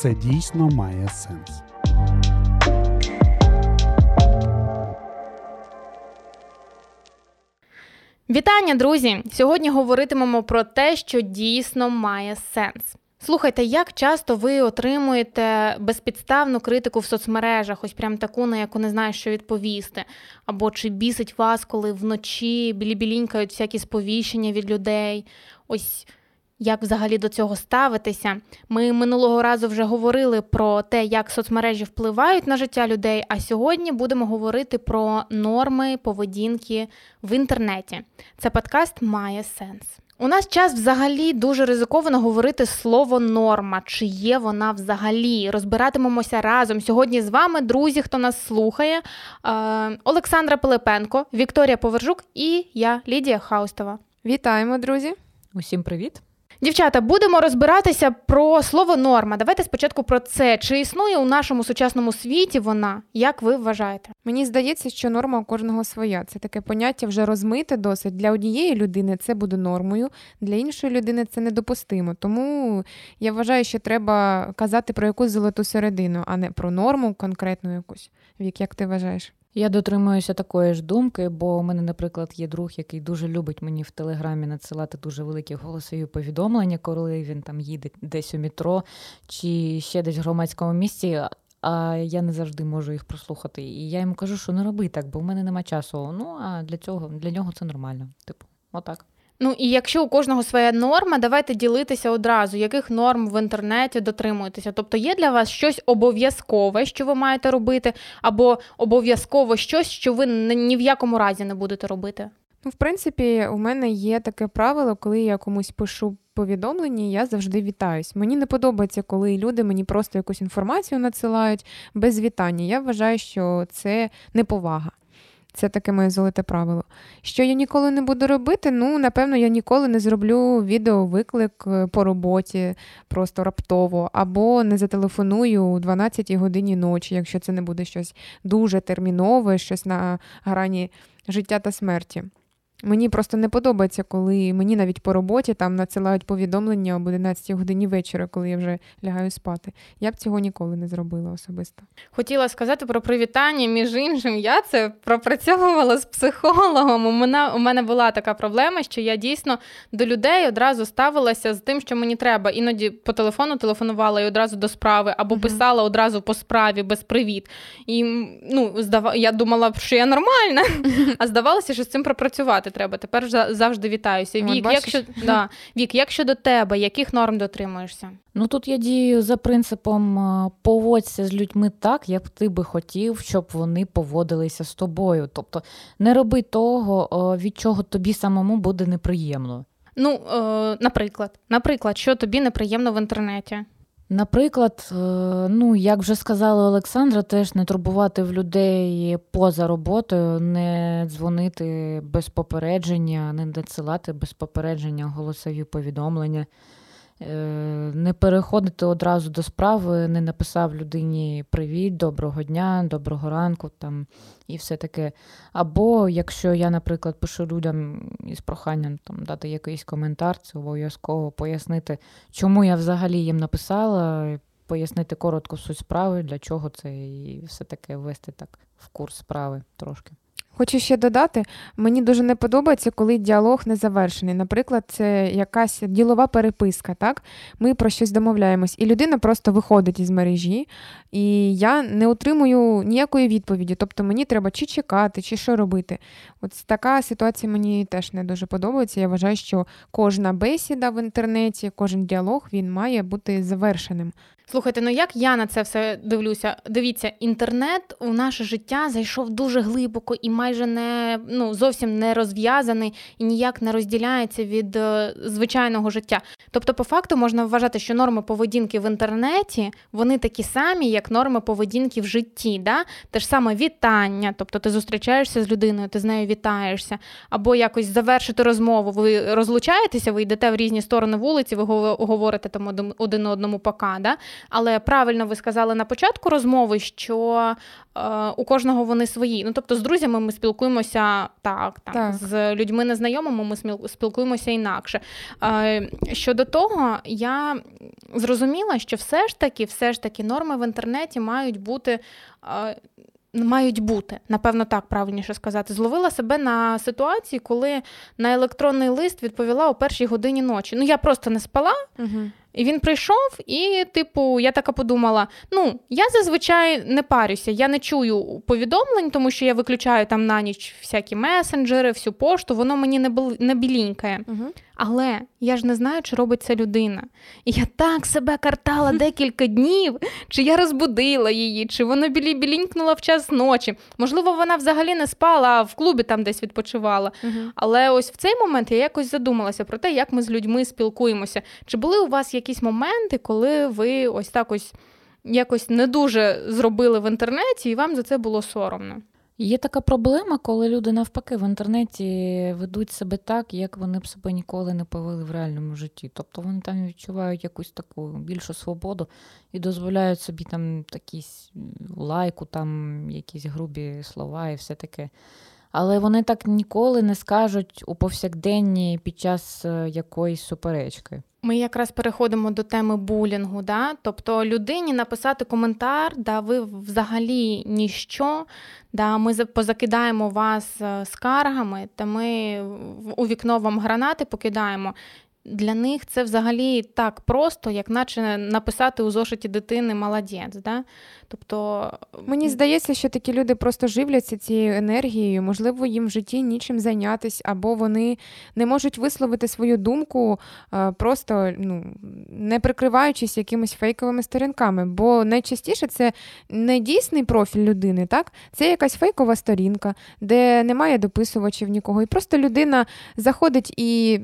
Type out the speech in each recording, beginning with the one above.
це дійсно має сенс. Вітання, друзі! Сьогодні говоритимемо про те, що дійсно має сенс. Слухайте, як часто ви отримуєте безпідставну критику в соцмережах, ось прям таку, на яку не знаєш, що відповісти, або чи бісить вас, коли вночі білі-білінькають всякі сповіщення від людей? Ось як взагалі до цього ставитися? Ми минулого разу вже говорили про те, як соцмережі впливають на життя людей. А сьогодні будемо говорити про норми поведінки в інтернеті. Це подкаст має сенс. У нас час взагалі дуже ризиковано говорити слово норма, чи є вона взагалі. Розбиратимемося разом сьогодні з вами, друзі, хто нас слухає. Е, Олександра Пилипенко, Вікторія Повержук і я, Лідія Хаустова. Вітаємо, друзі! Усім привіт! Дівчата, будемо розбиратися про слово норма. Давайте спочатку про це. Чи існує у нашому сучасному світі вона? Як ви вважаєте? Мені здається, що норма у кожного своя. Це таке поняття вже розмите досить. Для однієї людини це буде нормою, для іншої людини це недопустимо. Тому я вважаю, що треба казати про якусь золоту середину, а не про норму конкретну якусь. Вік, як ти вважаєш? Я дотримуюся такої ж думки, бо у мене, наприклад, є друг, який дуже любить мені в телеграмі надсилати дуже великі голосові повідомлення, коли він там їде десь у метро чи ще десь в громадському місці. А я не завжди можу їх прослухати. І я йому кажу, що не роби так, бо в мене нема часу. Ну а для цього для нього це нормально. Типу, отак. Ну і якщо у кожного своя норма, давайте ділитися одразу, яких норм в інтернеті дотримуєтеся. Тобто є для вас щось обов'язкове, що ви маєте робити, або обов'язково щось, що ви ні в якому разі не будете робити. Ну, в принципі, у мене є таке правило, коли я комусь пишу повідомлення, я завжди вітаюсь. Мені не подобається, коли люди мені просто якусь інформацію надсилають без вітання. Я вважаю, що це неповага. Це таке моє золоте правило. Що я ніколи не буду робити, ну, напевно, я ніколи не зроблю відеовиклик е, по роботі просто раптово, або не зателефоную у 12 годині ночі, якщо це не буде щось дуже термінове, щось на грані життя та смерті. Мені просто не подобається, коли мені навіть по роботі там надсилають повідомлення об 11 годині вечора, коли я вже лягаю спати. Я б цього ніколи не зробила особисто. Хотіла сказати про привітання. Між іншим, я це пропрацьовувала з психологом. У мене у мене була така проблема, що я дійсно до людей одразу ставилася з тим, що мені треба. Іноді по телефону телефонувала і одразу до справи, або uh-huh. писала одразу по справі без привіт. І ну, здав... я думала, що я нормальна, а здавалося, що з цим пропрацювати вітати треба. Тепер завжди вітаюся. Вік, От, якщо да, Вік, як щодо тебе, яких норм дотримуєшся? Ну тут я дію за принципом поводься з людьми так, як ти би хотів, щоб вони поводилися з тобою. Тобто не роби того, від чого тобі самому буде неприємно. Ну, е, наприклад, наприклад, що тобі неприємно в інтернеті. Наприклад, е, ну як вже сказала Олександра, теж не турбувати в людей поза роботою, не дзвонити без попередження, не надсилати без попередження голосові повідомлення. Е, не переходити одразу до справи, не написав людині привіт, доброго дня, доброго ранку там і все таке. Або якщо я, наприклад, пишу людям із проханням там дати якийсь коментар, це обов'язково пояснити, чому я взагалі їм написала, пояснити коротко суть справи, для чого це, і все таке ввести так в курс справи трошки. Хочу ще додати, мені дуже не подобається, коли діалог не завершений. Наприклад, це якась ділова переписка. так? Ми про щось домовляємось, і людина просто виходить із мережі, і я не отримую ніякої відповіді. Тобто мені треба чи чекати, чи що робити. От така ситуація мені теж не дуже подобається. Я вважаю, що кожна бесіда в інтернеті, кожен діалог він має бути завершеним. Слухайте, ну як я на це все дивлюся? Дивіться, інтернет у наше життя зайшов дуже глибоко і майже не ну зовсім не розв'язаний і ніяк не розділяється від е, звичайного життя. Тобто, по факту можна вважати, що норми поведінки в інтернеті вони такі самі, як норми поведінки в житті. Да? Те ж саме вітання, тобто ти зустрічаєшся з людиною, ти з нею вітаєшся, або якось завершити розмову. Ви розлучаєтеся, ви йдете в різні сторони вулиці, ви говорите там один одному пока. Да? Але правильно ви сказали на початку розмови, що е, у кожного вони свої. Ну тобто з друзями ми спілкуємося так, там, Так. з людьми незнайомими ми спілкуємося інакше. Е, щодо того, я зрозуміла, що все ж таки, все ж таки, норми в інтернеті мають бути. е, Мають бути, напевно, так правильніше сказати. Зловила себе на ситуації, коли на електронний лист відповіла о першій годині ночі. Ну, я просто не спала, Угу. І він прийшов, і, типу, я така подумала: ну, я зазвичай не парюся, я не чую повідомлень, тому що я виключаю там на ніч всякі месенджери, всю пошту, воно мені не, бл- не білінькає. Угу. Але я ж не знаю, чи робить це людина. І я так себе картала декілька днів, чи я розбудила її, чи вона білі білінькнула в час ночі. Можливо, вона взагалі не спала, а в клубі там десь відпочивала. Угу. Але ось в цей момент я якось задумалася про те, як ми з людьми спілкуємося. Чи були у вас якісь моменти, коли ви ось так ось якось не дуже зробили в інтернеті, і вам за це було соромно? Є така проблема, коли люди навпаки в інтернеті ведуть себе так, як вони б себе ніколи не повели в реальному житті. Тобто вони там відчувають якусь таку більшу свободу і дозволяють собі там якісь лайку, там якісь грубі слова і все таке. Але вони так ніколи не скажуть у повсякденні під час е, якоїсь суперечки. Ми якраз переходимо до теми булінгу. Да? Тобто людині написати коментар, да ви взагалі ніщо, да ми за- позакидаємо вас е, скаргами, та ми у вікно вам гранати покидаємо. Для них це взагалі так просто, як наче написати у зошиті дитини молодець. Да? Тобто Мені здається, що такі люди просто живляться цією енергією. Можливо, їм в житті нічим зайнятися, або вони не можуть висловити свою думку, е, просто ну, не прикриваючись якимись фейковими сторінками. Бо найчастіше це не дійсний профіль людини, так? Це якась фейкова сторінка, де немає дописувачів нікого. І просто людина заходить і,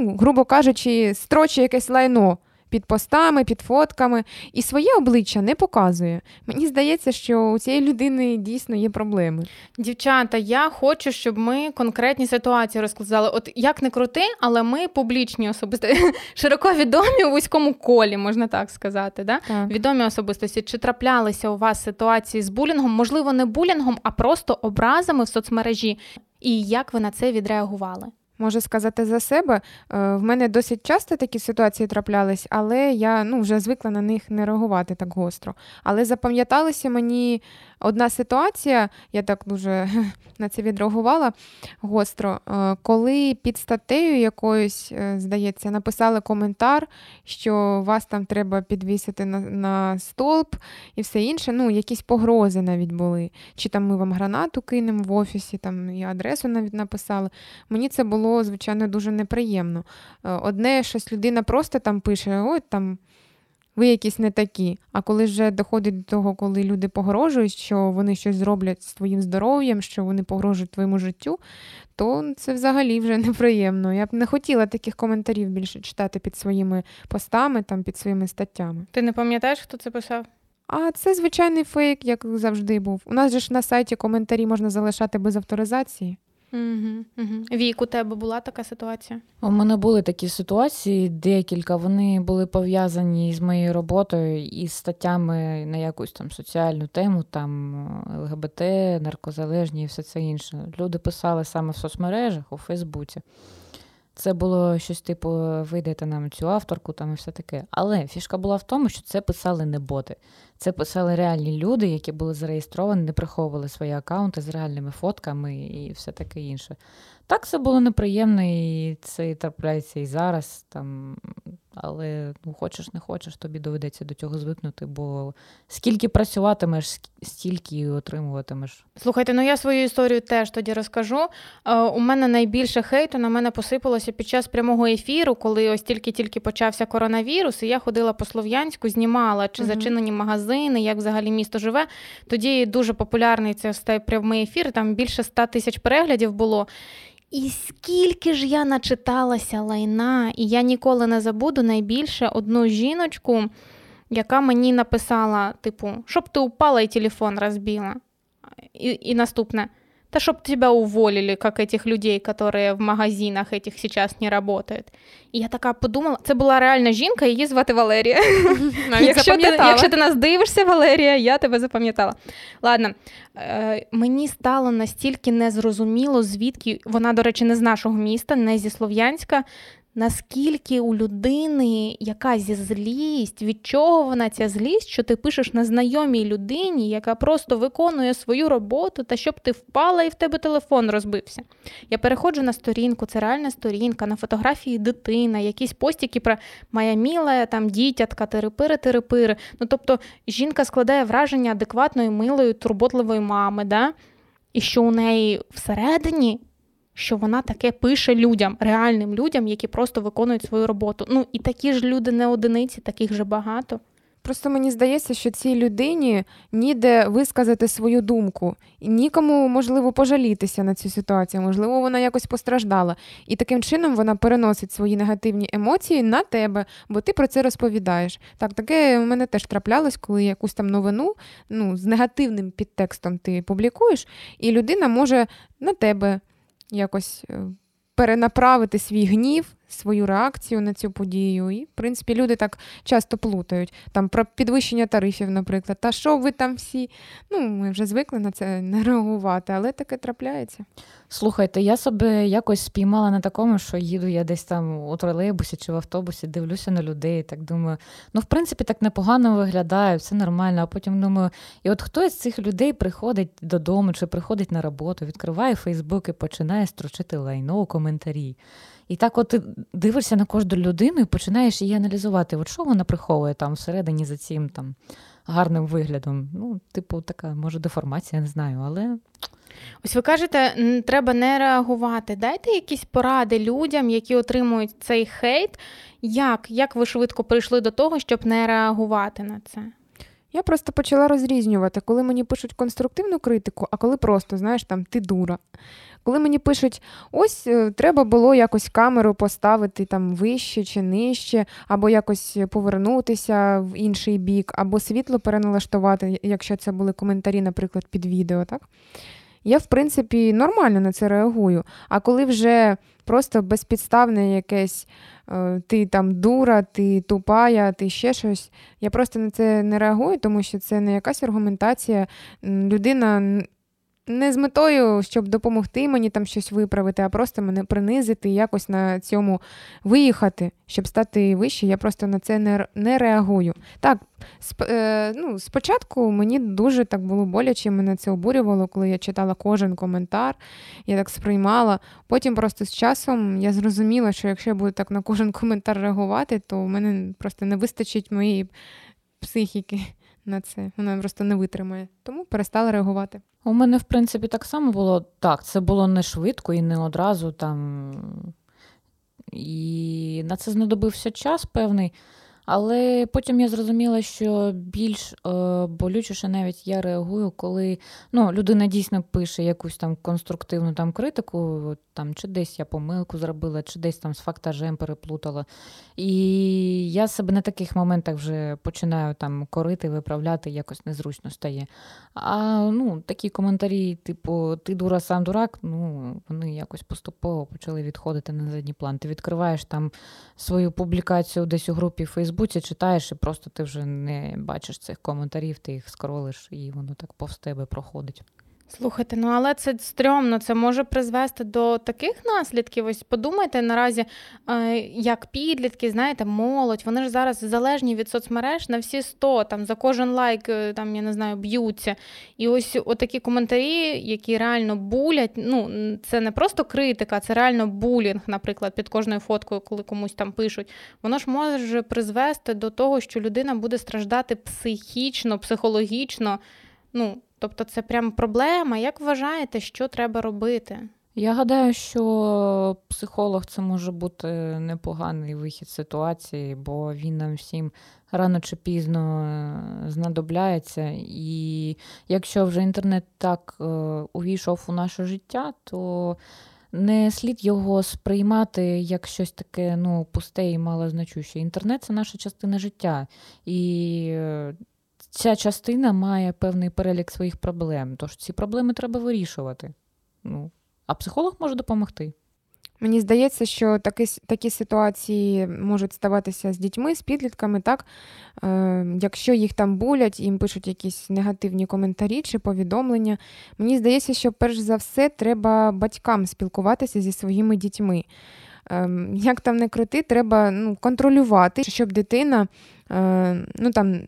ну, грубо кажучи, строчить якесь лайно. Під постами, під фотками, і своє обличчя не показує. Мені здається, що у цієї людини дійсно є проблеми. Дівчата, я хочу, щоб ми конкретні ситуації розказали. От як не крути, але ми публічні особисто широко відомі у вузькому колі, можна так сказати. Да? Так. Відомі особистості. Чи траплялися у вас ситуації з булінгом? Можливо, не булінгом, а просто образами в соцмережі. І як ви на це відреагували? Можу сказати за себе. Е, В мене досить часто такі ситуації траплялись, але я ну, вже звикла на них не реагувати так гостро. Але запам'яталася мені одна ситуація, я так дуже на це відреагувала гостро, е, коли під статтею якоюсь, е, здається, написали коментар, що вас там треба підвісити на, на столб і все інше. Ну, якісь погрози навіть були. Чи там ми вам гранату кинемо в офісі, там і адресу навіть написали. Мені це було, звичайно, дуже неприємно. Е, Одне, щось людина просто там пише, ой, там ви якісь не такі. А коли вже доходить до того, коли люди погрожують, що вони щось зроблять з твоїм здоров'ям, що вони погрожують твоєму життю, то це взагалі вже неприємно. Я б не хотіла таких коментарів більше читати під своїми постами, там, під своїми статтями. Ти не пам'ятаєш, хто це писав? А це звичайний фейк, як завжди був. У нас же ж на сайті коментарі можна залишати без авторизації. Угу, угу. Вік, у тебе була така ситуація? У мене були такі ситуації, декілька. Вони були пов'язані з моєю роботою і з статтями на якусь там соціальну тему, там е, ЛГБТ, наркозалежні і все це інше. Люди писали саме в соцмережах, у Фейсбуці. Це було щось типу, видайте нам цю авторку там і все таке. Але фішка була в тому, що це писали не боти. Це писали реальні люди, які були зареєстровані, не приховували свої акаунти з реальними фотками і все таке інше. Так, це було неприємно, і це трапляється і зараз. Там, але ну, хочеш, не хочеш, тобі доведеться до цього звикнути, бо скільки працюватимеш, стільки і отримуватимеш. Слухайте, ну я свою історію теж тоді розкажу. Е, у мене найбільше хейту на мене посипалося під час прямого ефіру, коли ось тільки-тільки почався коронавірус, і я ходила по Слов'янську, знімала чи Мгм. зачинені магазини, як взагалі місто живе. Тоді дуже популярний цей прямий ефір, там більше 100 тисяч переглядів було. І скільки ж я начиталася лайна, і я ніколи не забуду найбільше одну жіночку, яка мені написала: типу, щоб ти упала і телефон розбила. І, і наступне. Да чтоб тебя уволили, как этих людей, которые в магазинах этих сейчас не работают. І я така подумала, це була реальна жінка, її звати Валерія. Якщо ти, якщо ти нас дивишся, Валерія, я тебе запам'ятала. Ладно, е, мені стало настільки незрозуміло, звідки вона, до речі, не з нашого міста, не зі Слов'янська наскільки у людини якась злість, від чого вона ця злість, що ти пишеш незнайомій людині, яка просто виконує свою роботу, та щоб ти впала і в тебе телефон розбився. Я переходжу на сторінку, це реальна сторінка, на фотографії дитина, якісь постіки про моя міла, там дітятка, терепири-терепири. Ну тобто жінка складає враження адекватної, милої, турботливої мами, да? і що у неї всередині що вона таке пише людям, реальним людям, які просто виконують свою роботу. Ну і такі ж люди не одиниці, таких же багато. Просто мені здається, що цій людині ніде висказати свою думку, і нікому можливо пожалітися на цю ситуацію, можливо, вона якось постраждала. І таким чином вона переносить свої негативні емоції на тебе, бо ти про це розповідаєш. Так, таке в мене теж траплялось, коли якусь там новину ну, з негативним підтекстом ти публікуєш, і людина може на тебе якось е, перенаправити свій гнів, свою реакцію на цю подію. І, в принципі, люди так часто плутають. Там про підвищення тарифів, наприклад. Та що ви там всі? Ну, ми вже звикли на це не реагувати, але таке трапляється. Слухайте, я себе якось спіймала на такому, що їду я десь там у тролейбусі чи в автобусі, дивлюся на людей, так думаю, ну, в принципі, так непогано виглядає, все нормально. А потім думаю, і от хтось з цих людей приходить додому чи приходить на роботу, відкриває Фейсбук і починає строчити лайно у коментарі. І так, от ти дивишся на кожну людину і починаєш її аналізувати, от що вона приховує там всередині за цим там гарним виглядом. Ну, типу, така, може, деформація, не знаю, але. Ось ви кажете, треба не реагувати. Дайте якісь поради людям, які отримують цей хейт. Як Як ви швидко прийшли до того, щоб не реагувати на це? Я просто почала розрізнювати, коли мені пишуть конструктивну критику, а коли просто, знаєш, там ти дура. Коли мені пишуть, ось е, треба було якось камеру поставити там вище чи нижче, або якось повернутися в інший бік, або світло переналаштувати, якщо це були коментарі, наприклад, під відео, так? Я, в принципі, нормально на це реагую. А коли вже просто безпідставне якесь е, ти там дура, ти тупая, ти ще щось, я просто на це не реагую, тому що це не якась аргументація. Людина не з метою, щоб допомогти мені там щось виправити, а просто мене принизити і якось на цьому виїхати, щоб стати вище. Я просто на це не не реагую. Так, сп, е, ну, спочатку мені дуже так було боляче, мене це обурювало, коли я читала кожен коментар, я так сприймала. Потім просто з часом я зрозуміла, що якщо я буду так на кожен коментар реагувати, то в мене просто не вистачить моєї психіки на це. Вона просто не витримає. Тому перестала реагувати. У мене, в принципі, так само було. Так, це було не швидко і не одразу там. І на це знадобився час певний. Але потім я зрозуміла, що більш е, болючіше навіть я реагую, коли ну, людина дійсно пише якусь там конструктивну там критику, там чи десь я помилку зробила, чи десь там з фактажем переплутала. І я себе на таких моментах вже починаю там корити, виправляти, якось незручно стає. А ну, такі коментарі, типу, ти дура, сам дурак, ну, вони якось поступово почали відходити на задній план. Ти відкриваєш там свою публікацію десь у групі Facebook, Фейсбуці читаєш, і просто ти вже не бачиш цих коментарів, ти їх скролиш, і воно так повз тебе проходить. Слухайте, ну але це стрьомно, це може призвести до таких наслідків. Ось подумайте наразі, е, як підлітки, знаєте, молодь, вони ж зараз залежні від соцмереж на всі 100, там за кожен лайк, е, там я не знаю, б'ються. І ось отакі коментарі, які реально булять. Ну це не просто критика, це реально булінг, наприклад, під кожною фоткою, коли комусь там пишуть. Воно ж може призвести до того, що людина буде страждати психічно, психологічно. Ну, Тобто це прям проблема. Як вважаєте, що треба робити? Я гадаю, що психолог це може бути непоганий вихід ситуації, бо він нам всім рано чи пізно е, знадобляється. І якщо вже інтернет так е, увійшов у наше життя, то не слід його сприймати як щось таке ну, пусте і малозначуще. Інтернет це наша частина життя. І е, ця частина має певний перелік своїх проблем. Тож ці проблеми треба вирішувати. Ну, а психолог може допомогти. Мені здається, що такі такі ситуації можуть ставатися з дітьми, з підлітками, так? Е, Якщо їх там булять, їм пишуть якісь негативні коментарі чи повідомлення. Мені здається, що перш за все треба батькам спілкуватися зі своїми дітьми. Е, Як там не крути, треба ну, контролювати, щоб дитина е, ну, там,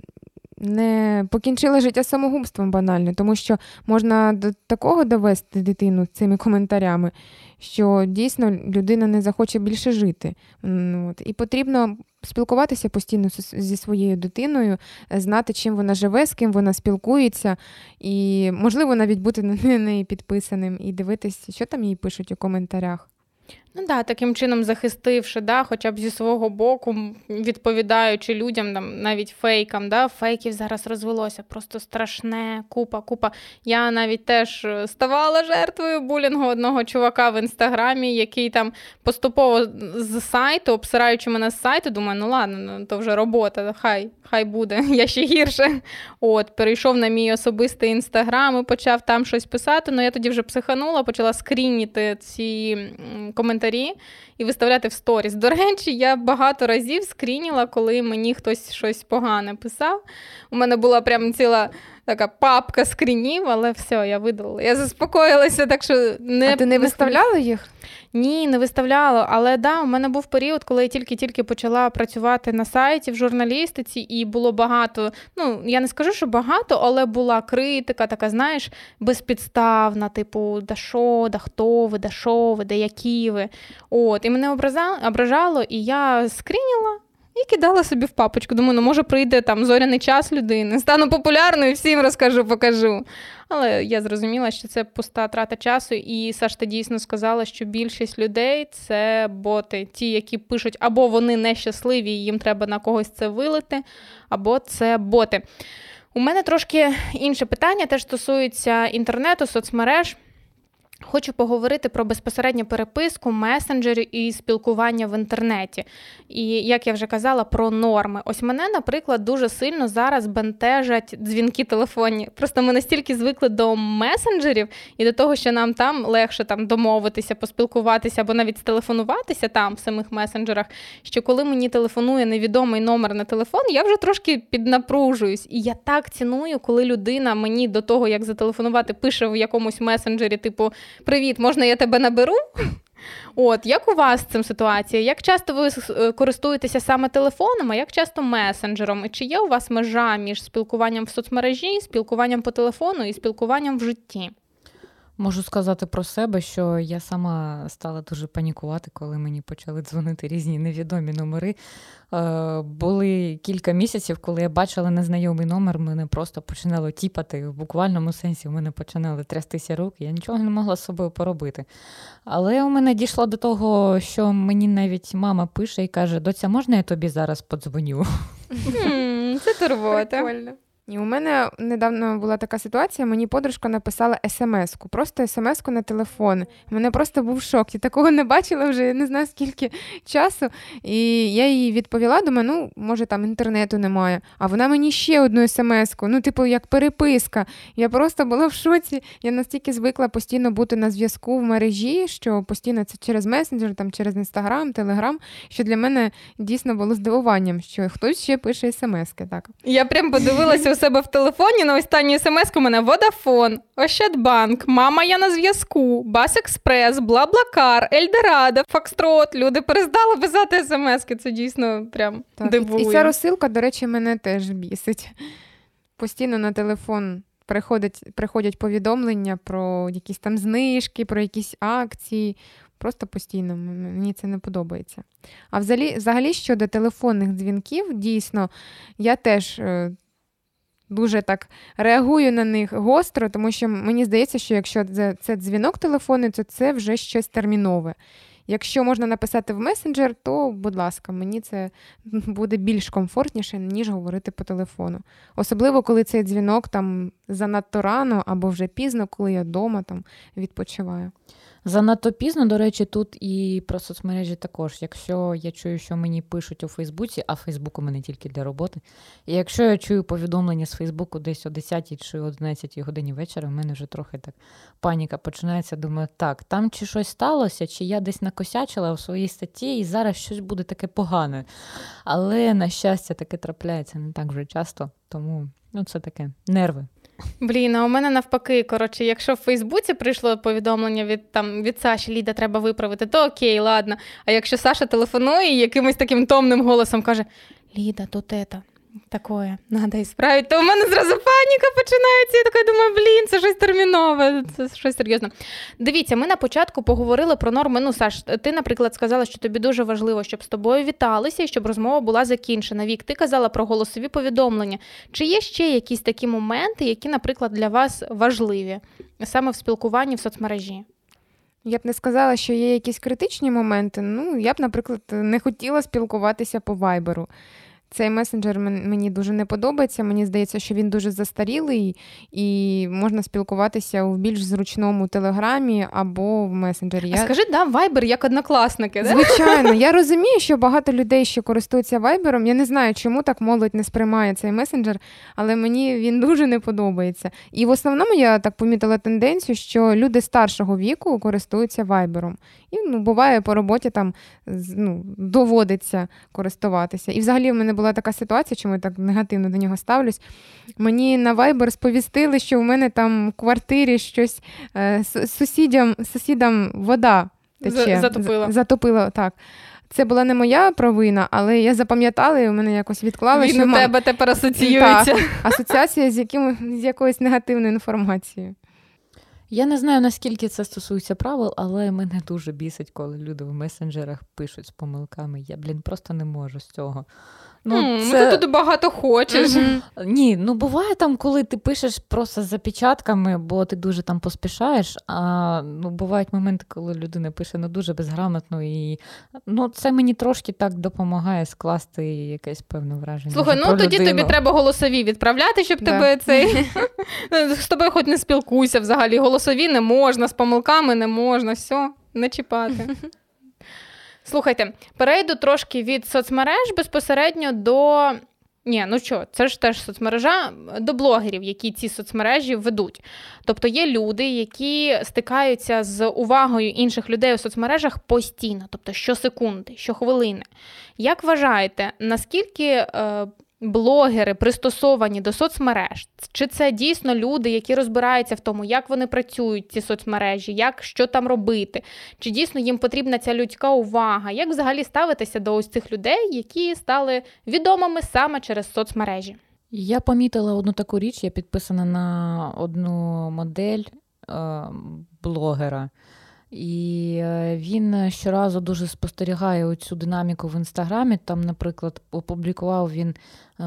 не покінчила життя самогубством банально, тому що можна до такого довести дитину цими коментарями, що дійсно людина не захоче більше жити. От. І потрібно спілкуватися постійно зі своєю дитиною, знати, чим вона живе, з ким вона спілкується, і, можливо, навіть бути на неї підписаним і дивитися, що там їй пишуть у коментарях. Ну да, таким чином захистивши, да, хоча б зі свого боку, відповідаючи людям, там, навіть фейкам, да, фейків зараз розвелося, просто страшне, купа, купа. Я навіть теж е, ставала жертвою булінгу одного чувака в інстаграмі, який там поступово з сайту, обсираючи мене з сайту, думаю, ну ладно, ну то вже робота, хай хай буде, я ще гірше. От, Перейшов на мій особистий інстаграм і почав там щось писати. Ну я тоді вже психанула, почала скрініти ці коментарі і виставляти в сторіс. До речі, я багато разів скрініла, коли мені хтось щось погане писав. У мене була прям ціла така папка скрінів, але все, я видалила. Я заспокоїлася, так що не А ти не виставляла їх? Ні, не виставляла. Але да, у мене був період, коли я тільки-тільки почала працювати на сайті в журналістиці, і було багато. Ну, я не скажу, що багато, але була критика, така, знаєш, безпідставна, типу, да що, да хто ви, да що ви, да які ви. От, І мене ображало, і я скриніла і кидала собі в папочку. Думаю, ну може прийде там зоряний час людини, стану популярною, всім розкажу, покажу. Але я зрозуміла, що це пуста трата часу, і Сашта дійсно сказала, що більшість людей це боти, ті, які пишуть, або вони нещасливі, і їм треба на когось це вилити, або це боти. У мене трошки інше питання, теж стосується інтернету, соцмереж. Хочу поговорити про безпосередню переписку, месенджерів і спілкування в інтернеті. І як я вже казала, про норми. Ось мене, наприклад, дуже сильно зараз бентежать дзвінки телефонні. Просто ми настільки звикли до месенджерів і до того, що нам там легше там домовитися, поспілкуватися або навіть стелефонуватися там в самих месенджерах. Що коли мені телефонує невідомий номер на телефон, я вже трошки піднапружуюсь. І я так ціную, коли людина мені до того, як зателефонувати, пише в якомусь месенджері, типу. Привіт, можна я тебе наберу? От, як у вас з цим ситуація? Як часто ви е, користуєтеся саме телефоном, а як часто месенджером? І чи є у вас межа між спілкуванням в соцмережі, спілкуванням по телефону і спілкуванням в житті? Можу сказати про себе, що я сама стала дуже панікувати, коли мені почали дзвонити різні невідомі номери. Е, Були кілька місяців, коли я бачила незнайомий номер, мене просто починало тіпати в буквальному сенсі, в мене починали трястися руки, я нічого не могла з собою поробити. Але у мене дійшло до того, що мені навіть мама пише і каже: Доця, можна я тобі зараз подзвоню? Це турбота. Прикольно. І у мене недавно була така ситуація, мені подружка написала смс-ку, просто смс-ку на телефон. У мене просто був шок. Я такого не бачила вже не знаю скільки часу. І я їй відповіла, думаю, ну, може, там інтернету немає. А вона мені ще одну смс-ку, ну, типу, як переписка. Я просто була в шоці. Я настільки звикла постійно бути на зв'язку в мережі, що постійно це через месенджер, там, через інстаграм, телеграм, що для мене дійсно було здивуванням, що хтось ще пише смс-ки. Так. Я прям подивилася себе в телефоні на останній смс у мене Водафон, Ощадбанк, Мама, я на зв'язку, Бас Експрес, Блаблакар, Ельдорадо, Фокстрот. Люди перестали писати смски. Це дійсно прям так, дивує. І ця розсилка, до речі, мене теж бісить. Постійно на телефон приходять, приходять повідомлення про якісь там знижки, про якісь акції. Просто постійно мені це не подобається. А взагалі, взагалі щодо телефонних дзвінків, дійсно, я теж е, дуже так реагую на них гостро, тому що мені здається, що якщо це, це дзвінок телефонний, то це вже щось термінове. Якщо можна написати в месенджер, то, будь ласка, мені це буде більш комфортніше, ніж говорити по телефону. Особливо, коли цей дзвінок там занадто рано або вже пізно, коли я вдома там відпочиваю. Занадто пізно, до речі, тут і про соцмережі також. Якщо я чую, що мені пишуть у Фейсбуці, а Фейсбук у мене тільки для роботи. І якщо я чую повідомлення з Фейсбуку десь о 10 чи 11 годині вечора, в мене вже трохи так паніка починається. Думаю, так, там чи щось сталося, чи я десь накосячила у своїй статті, і зараз щось буде таке погане. Але, на щастя, таке трапляється не так вже часто, тому ну, це таке нерви. Блін, а у мене навпаки, коротше, якщо в Фейсбуці прийшло повідомлення від там від Саші Ліда треба виправити, то окей, ладно. А якщо Саша телефонує і якимось таким томним голосом каже: Ліда, тут это, такое, надо ісправити, то у мене зразу паніка починається. Я така думаю, блін, це щось термінове, це щось серйозне. Дивіться, ми на початку поговорили про норми. Ну, Саш, ти, наприклад, сказала, що тобі дуже важливо, щоб з тобою віталися і щоб розмова була закінчена. Вік, ти казала про голосові повідомлення. Чи є ще якісь такі моменти, які, наприклад, для вас важливі саме в спілкуванні в соцмережі? Я б не сказала, що є якісь критичні моменти. Ну, я б, наприклад, не хотіла спілкуватися по вайберу. Цей месенджер мені дуже не подобається. Мені здається, що він дуже застарілий і можна спілкуватися в більш зручному телеграмі або в месенджері. А Скажи, да, вайбер як однокласники. Да? Звичайно, я розумію, що багато людей ще користуються вайбером. Я не знаю, чому так молодь не сприймає цей месенджер, але мені він дуже не подобається. І в основному я так помітила тенденцію, що люди старшого віку користуються вайбером. І ну, буває по роботі там ну, доводиться користуватися. І взагалі в мене була така ситуація, чому я так негативно до нього ставлюсь. Мені на Viber сповістили, що в мене там в квартирі щось е, сусідям, сусідам вода тече. Затопила. Затопила, так. Це була не моя провина, але я запам'ятала і у мене якось відклала. Він що у тебе тепер асоціюється. Так, Асоціація з яким, з якоюсь негативною інформацією. Я не знаю, наскільки це стосується правил, але мене дуже бісить, коли люди в месенджерах пишуть з помилками. Я, блін, просто не можу з цього. Ну, mm, це... Ти тут багато хочеш. Mm-hmm. Ні, ну буває там, коли ти пишеш просто з запечатками, бо ти дуже там поспішаєш. А ну, бувають моменти, коли людина пише ну, дуже безграмотно, і ну, це мені трошки так допомагає скласти якесь певне враження. Слухай, ну про тоді людину. тобі треба голосові відправляти, щоб да. тебе цей з тобою хоч не спілкуйся взагалі. Голосові не можна, з помилками не можна, все, не чіпати. Слухайте, перейду трошки від соцмереж безпосередньо до. Ні, ну що, це ж теж соцмережа до блогерів, які ці соцмережі ведуть. Тобто є люди, які стикаються з увагою інших людей у соцмережах постійно, тобто щосекунди, щохвилини. Як вважаєте, наскільки е, блогери пристосовані до соцмереж? Чи це дійсно люди, які розбираються в тому, як вони працюють ці соцмережі, як що там робити? Чи дійсно їм потрібна ця людська увага? Як взагалі ставитися до ось цих людей, які стали відомими саме через соцмережі? Я помітила одну таку річ, я підписана на одну модель е, блогера. І е, він щоразу дуже спостерігає цю динаміку в інстаграмі. Там, наприклад, опублікував він е,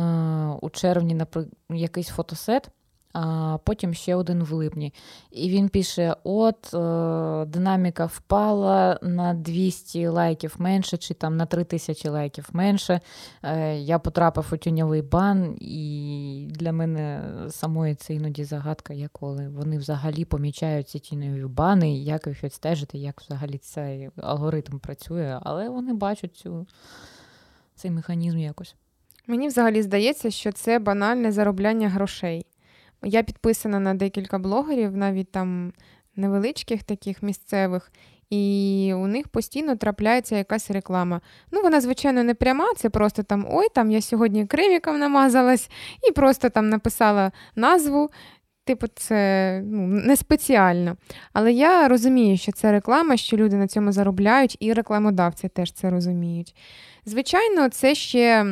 у червні якийсь фотосет а потім ще один в липні. І він пише: от е, динаміка впала на 200 лайків менше, чи там на 3000 лайків менше. Е, Я потрапив у тюньовий бан, і для мене самої це іноді загадка, як коли вони взагалі помічають ці тіньові бани, як їх відстежити, як взагалі цей алгоритм працює, але вони бачать цю, цей механізм якось. Мені взагалі здається, що це банальне заробляння грошей. Я підписана на декілька блогерів, навіть там невеличких таких місцевих, і у них постійно трапляється якась реклама. Ну, вона, звичайно, не пряма, це просто там ой, там я сьогодні креміком намазалась і просто там написала назву. Типу, це ну, не спеціально. Але я розумію, що це реклама, що люди на цьому заробляють, і рекламодавці теж це розуміють. Звичайно, це ще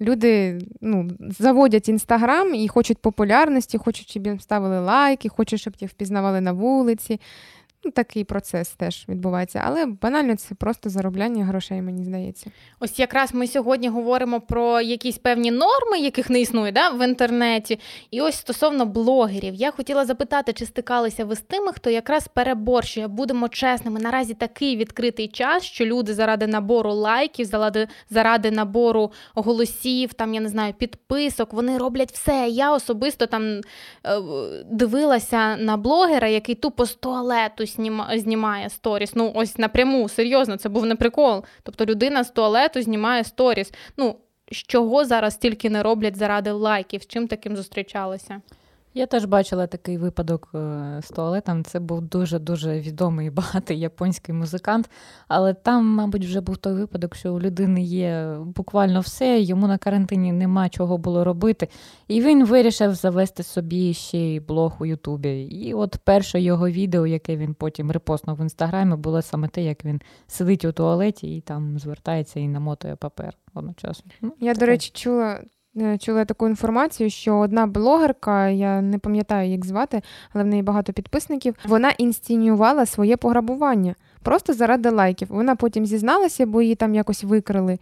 Люди ну, заводять інстаграм і хочуть популярності, хочуть, щоб їм ставили лайки, хочуть, щоб їх впізнавали на вулиці. Ну, Такий процес теж відбувається, але банально це просто заробляння грошей, мені здається. Ось якраз ми сьогодні говоримо про якісь певні норми, яких не існує да, в інтернеті. І ось стосовно блогерів, я хотіла запитати, чи стикалися ви з тими, хто якраз переборщує. Будемо чесними. Наразі такий відкритий час, що люди заради набору лайків, заради заради набору голосів, там я не знаю, підписок, вони роблять все. Я особисто там е, дивилася на блогера, який тупо з туалету знімає сторіс. Ну, ось напряму, серйозно, це був не прикол. Тобто людина з туалету знімає сторіс. Ну, з чого зараз тільки не роблять заради лайків? З чим таким зустрічалися? Я теж бачила такий випадок е, з туалетом. Це був дуже-дуже відомий і багатий японський музикант. Але там, мабуть, вже був той випадок, що у людини є буквально все, йому на карантині нема чого було робити. І він вирішив завести собі ще й блог у Ютубі. І от перше його відео, яке він потім репостнув в інстаграмі, було саме те, як він сидить у туалеті і там звертається і намотує папер одночасно. Ну, Я, таке. до речі, чула. Е, чула таку інформацію, що одна блогерка, я не пам'ятаю, як звати, але в неї багато підписників. Вона інсценювала своє пограбування просто заради лайків. Вона потім зізналася, бо її там якось викрили.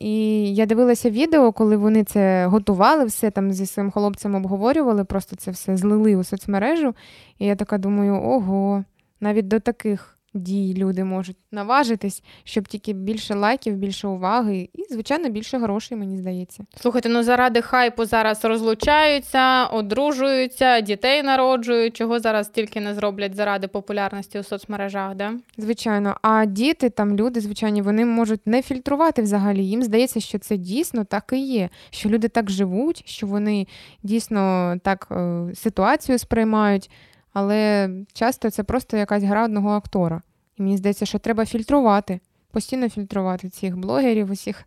І я дивилася відео, коли вони це готували, все там зі своїм хлопцем обговорювали, просто це все злили у соцмережу. І я така думаю: ого, навіть до таких дій люди можуть наважитись, щоб тільки більше лайків, більше уваги і, звичайно, більше грошей, мені здається. Слухайте, ну заради хайпу зараз розлучаються, одружуються, дітей народжують. Чого зараз тільки не зроблять заради популярності у соцмережах, да? Звичайно, а діти, там люди, звичайні, вони можуть не фільтрувати взагалі. Їм здається, що це дійсно так і є. Що люди так живуть, що вони дійсно так е, ситуацію сприймають але часто це просто якась гра одного актора. І мені здається, що треба фільтрувати, постійно фільтрувати цих блогерів, усіх.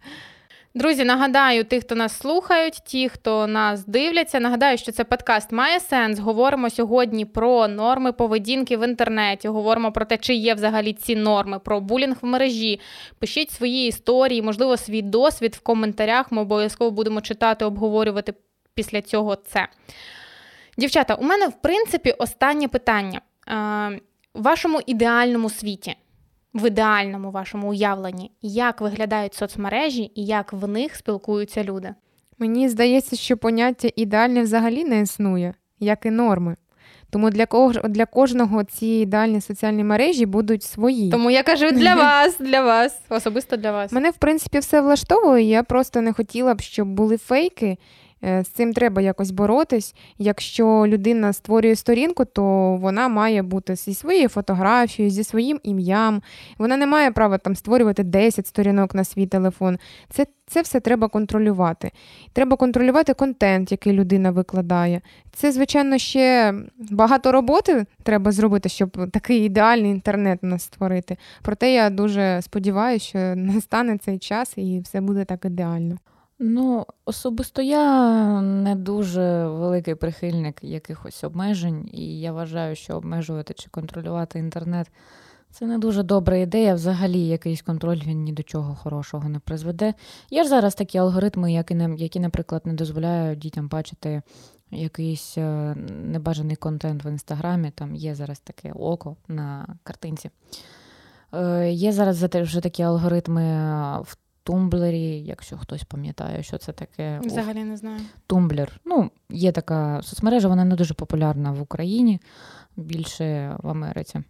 Друзі, нагадаю, тих, хто нас слухають, ті, хто нас дивляться. Нагадаю, що це подкаст має сенс. Говоримо сьогодні про норми поведінки в інтернеті. Говоримо про те, чи є взагалі ці норми, про булінг в мережі. Пишіть свої історії, можливо, свій досвід в коментарях. Ми обов'язково будемо читати, обговорювати після цього це. Дівчата, у мене, в принципі, останнє питання. В вашому ідеальному світі, в ідеальному вашому уявленні, як виглядають соцмережі і як в них спілкуються люди? Мені здається, що поняття ідеальне взагалі не існує, як і норми. Тому для кого для кожного ці ідеальні соціальні мережі будуть свої. Тому я кажу для вас, для вас, особисто для вас. Мене в принципі все влаштовує. Я просто не хотіла б, щоб були фейки, з цим треба якось боротись. Якщо людина створює сторінку, то вона має бути зі своєю фотографією, зі своїм ім'ям. Вона не має права там створювати 10 сторінок на свій телефон. Це це все треба контролювати. Треба контролювати контент, який людина викладає. Це, звичайно, ще багато роботи треба зробити, щоб такий ідеальний інтернет у нас створити. Проте я дуже сподіваюся, що настане цей час і все буде так ідеально. Ну, особисто я не дуже великий прихильник якихось обмежень, і я вважаю, що обмежувати чи контролювати інтернет це не дуже добра ідея. Взагалі, якийсь контроль він ні до чого хорошого не призведе. Є ж зараз такі алгоритми, які, які наприклад, не дозволяють дітям бачити якийсь е, небажаний контент в інстаграмі. Там є зараз таке око на картинці. Е, є зараз вже такі алгоритми в Тумблері, якщо хтось пам'ятає, що це таке. Взагалі не знаю. Тумблер. Ну, є така соцмережа, вона не дуже популярна в Україні, більше в Америці.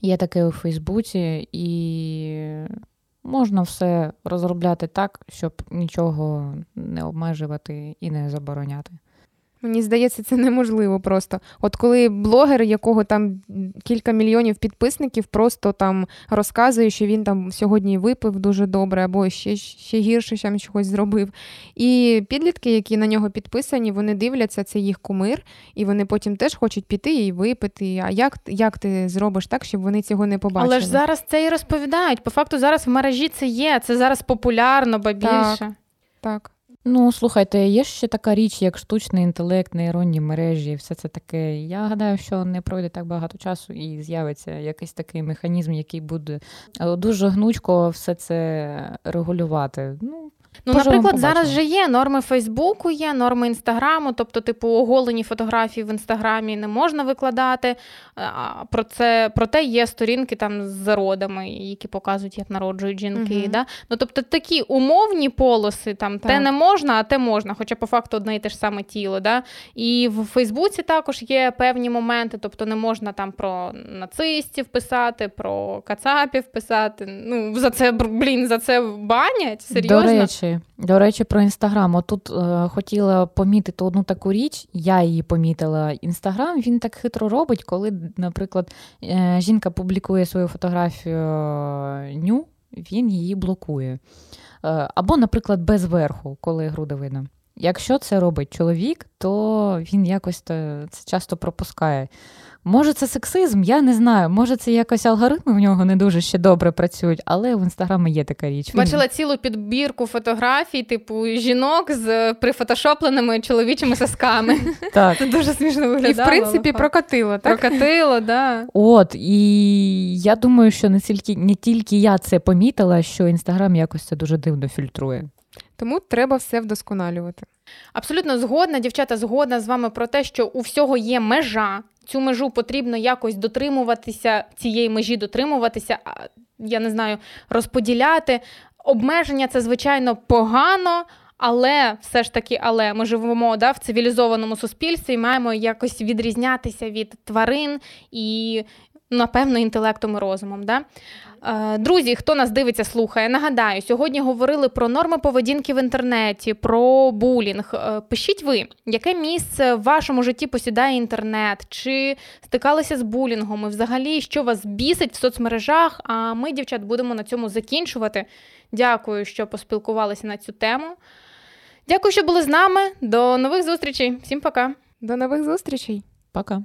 Є таке у Фейсбуці, і можна все розробляти так, щоб нічого не обмежувати і не забороняти. Мені здається, це неможливо просто. От коли блогер, якого там кілька мільйонів підписників, просто там розказує, що він там сьогодні випив дуже добре, або ще ще гірше там чогось зробив. І підлітки, які на нього підписані, вони дивляться, це їх кумир, і вони потім теж хочуть піти і випити. А як як ти зробиш так, щоб вони цього не побачили? Але ж зараз це і розповідають. По факту зараз в мережі це є, це зараз популярно, ба більше. Так, так. Ну, слухайте, є ще така річ, як штучний інтелект, нейронні мережі, все це таке. Я гадаю, що не пройде так багато часу і з'явиться якийсь такий механізм, який буде дуже гнучко все це регулювати. Ну, Ну, наприклад, зараз же є норми Фейсбуку, є норми Інстаграму, тобто, типу, оголені фотографії в інстаграмі не можна викладати. А про це проте є сторінки там з зародами, які показують, як народжують жінки. uh Да? Ну, Тобто такі умовні полоси, там так. те не можна, а те можна, хоча по факту одне і те ж саме тіло. Да? І в Фейсбуці також є певні моменти, тобто не можна там про нацистів писати, про кацапів писати. Ну, за це блін, за це банять серйозно. До речі, речі, до речі, про інстаграм. Отут е, хотіла помітити одну таку річ, я її помітила. Інстаграм він так хитро робить, коли, наприклад, е, жінка публікує свою фотографію е, ню, він її блокує. Е, або, наприклад, без верху, коли груди видно. Якщо це робить чоловік, то він якось це часто пропускає. Може, це сексизм, я не знаю. Може, це якось алгоритми в нього не дуже ще добре працюють, але в інстаграмі є така річ. Бачила цілу підбірку фотографій, типу жінок з прифотошопленими чоловічими сосками. Так. Це дуже смішно виглядало. І в принципі прокатило, так? прокатило, да. От, і я думаю, що не тільки, не тільки я це помітила, що інстаграм якось це дуже дивно фільтрує. Тому треба все вдосконалювати. Абсолютно згодна, дівчата, згодна з вами про те, що у всього є межа. Цю межу потрібно якось дотримуватися, цієї межі дотримуватися, я не знаю, розподіляти. Обмеження це, звичайно, погано, але все ж таки, але ми живемо да, в цивілізованому суспільстві і маємо якось відрізнятися від тварин і, напевно, інтелектом і розумом. Да? Е, Друзі, хто нас дивиться, слухає, нагадаю, сьогодні говорили про норми поведінки в інтернеті, про булінг. Е, Пишіть ви, яке місце в вашому житті посідає інтернет, чи стикалися з булінгом, і взагалі, що вас бісить в соцмережах. А ми, дівчат, будемо на цьому закінчувати. Дякую, що поспілкувалися на цю тему. Дякую, що були з нами. До нових зустрічей. Всім пока. До нових зустрічей! Пока.